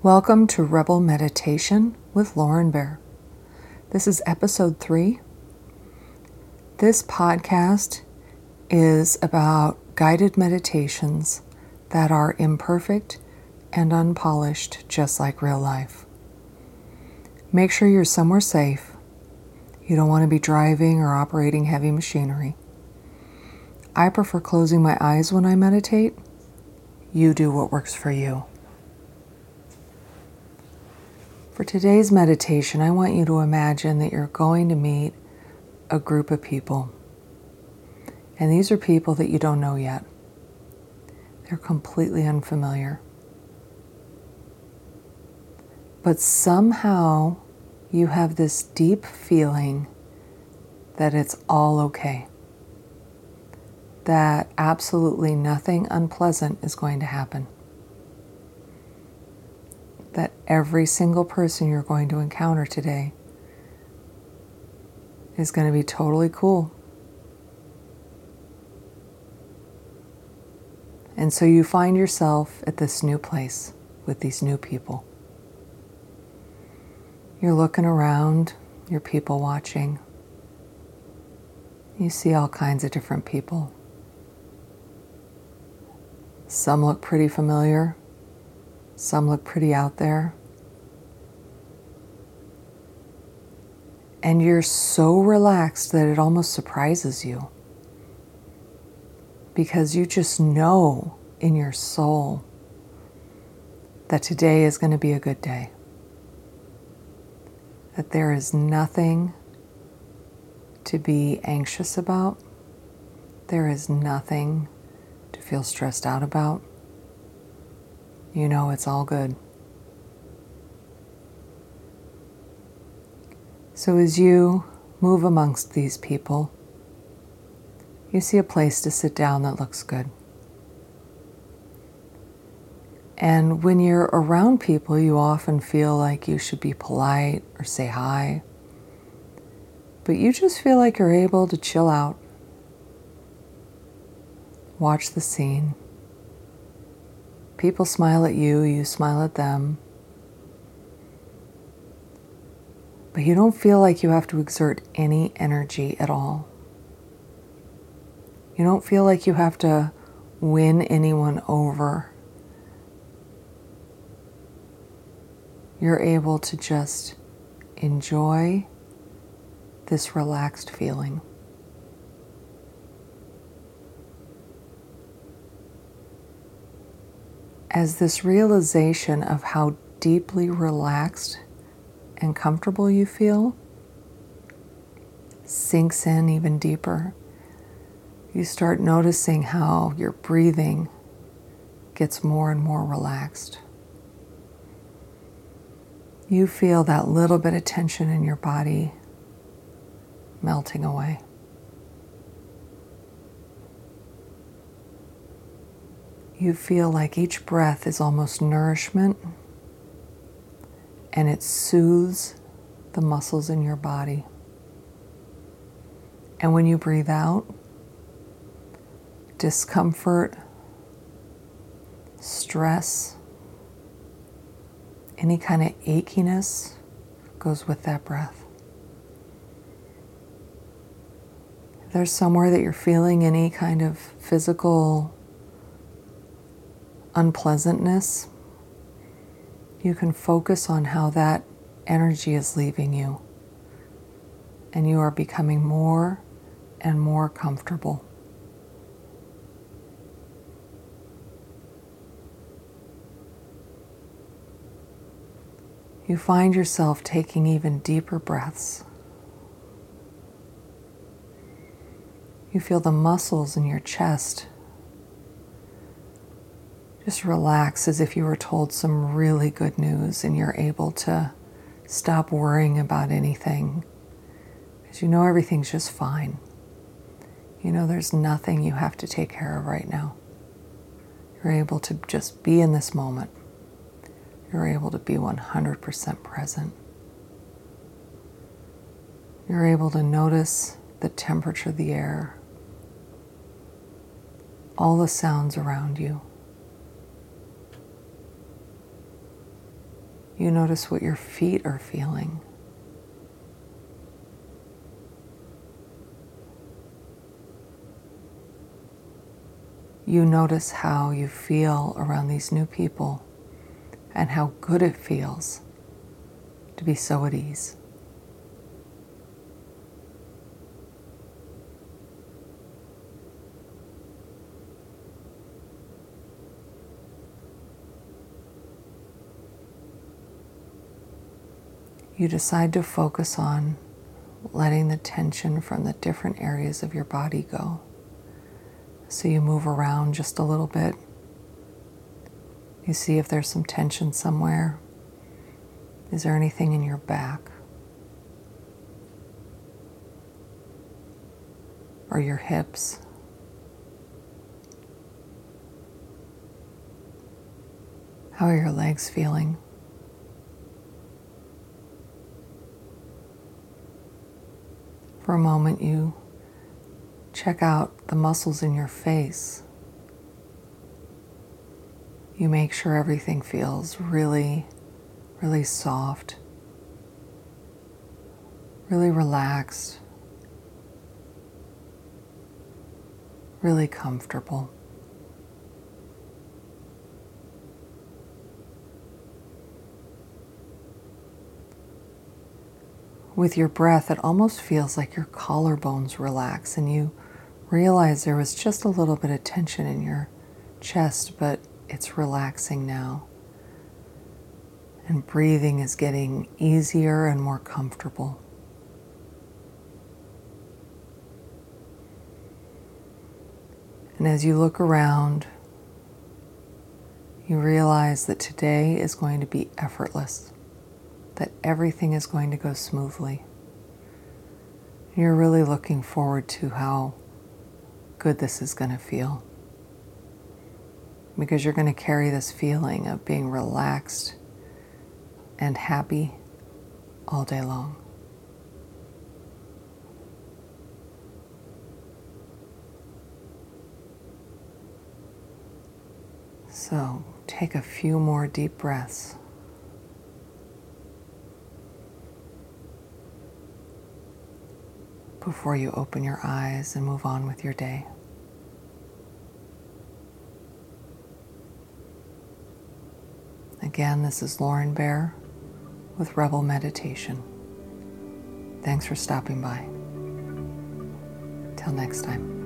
Welcome to Rebel Meditation with Lauren Bear. This is episode three. This podcast is about guided meditations that are imperfect and unpolished, just like real life. Make sure you're somewhere safe. You don't want to be driving or operating heavy machinery. I prefer closing my eyes when I meditate. You do what works for you. For today's meditation, I want you to imagine that you're going to meet a group of people. And these are people that you don't know yet. They're completely unfamiliar. But somehow you have this deep feeling that it's all okay. That absolutely nothing unpleasant is going to happen that every single person you're going to encounter today is going to be totally cool. And so you find yourself at this new place with these new people. You're looking around, you're people watching. You see all kinds of different people. Some look pretty familiar, some look pretty out there. And you're so relaxed that it almost surprises you. Because you just know in your soul that today is going to be a good day. That there is nothing to be anxious about. There is nothing to feel stressed out about you know it's all good. So as you move amongst these people, you see a place to sit down that looks good. And when you're around people, you often feel like you should be polite or say hi. But you just feel like you're able to chill out, watch the scene. People smile at you, you smile at them. But you don't feel like you have to exert any energy at all. You don't feel like you have to win anyone over. You're able to just enjoy this relaxed feeling. As this realization of how deeply relaxed and comfortable you feel sinks in even deeper, you start noticing how your breathing gets more and more relaxed. You feel that little bit of tension in your body melting away. You feel like each breath is almost nourishment and it soothes the muscles in your body. And when you breathe out, discomfort, stress, any kind of achiness goes with that breath. If there's somewhere that you're feeling any kind of physical unpleasantness, you can focus on how that energy is leaving you. And you are becoming more and more comfortable. You find yourself taking even deeper breaths. You feel the muscles in your chest just relax as if you were told some really good news and you're able to stop worrying about anything because you know everything's just fine. You know there's nothing you have to take care of right now. You're able to just be in this moment. You're able to be 100% present. You're able to notice the temperature of the air, all the sounds around you. You notice what your feet are feeling. You notice how you feel around these new people and how good it feels to be so at ease. You decide to focus on letting the tension from the different areas of your body go. So you move around just a little bit. You see if there's some tension somewhere. Is there anything in your back? Or your hips? How are your legs feeling? For a moment, you check out the muscles in your face. You make sure everything feels really, really soft, really relaxed, really comfortable. With your breath, it almost feels like your collarbones relax and you realize there was just a little bit of tension in your chest, but it's relaxing now. And breathing is getting easier and more comfortable. And as you look around, you realize that today is going to be effortless that everything is going to go smoothly. You're really looking forward to how good this is going to feel. Because you're going to carry this feeling of being relaxed and happy all day long. So take a few more deep breaths. Before you open your eyes and move on with your day. Again, this is Lauren Bear with Rebel Meditation. Thanks for stopping by. Till next time.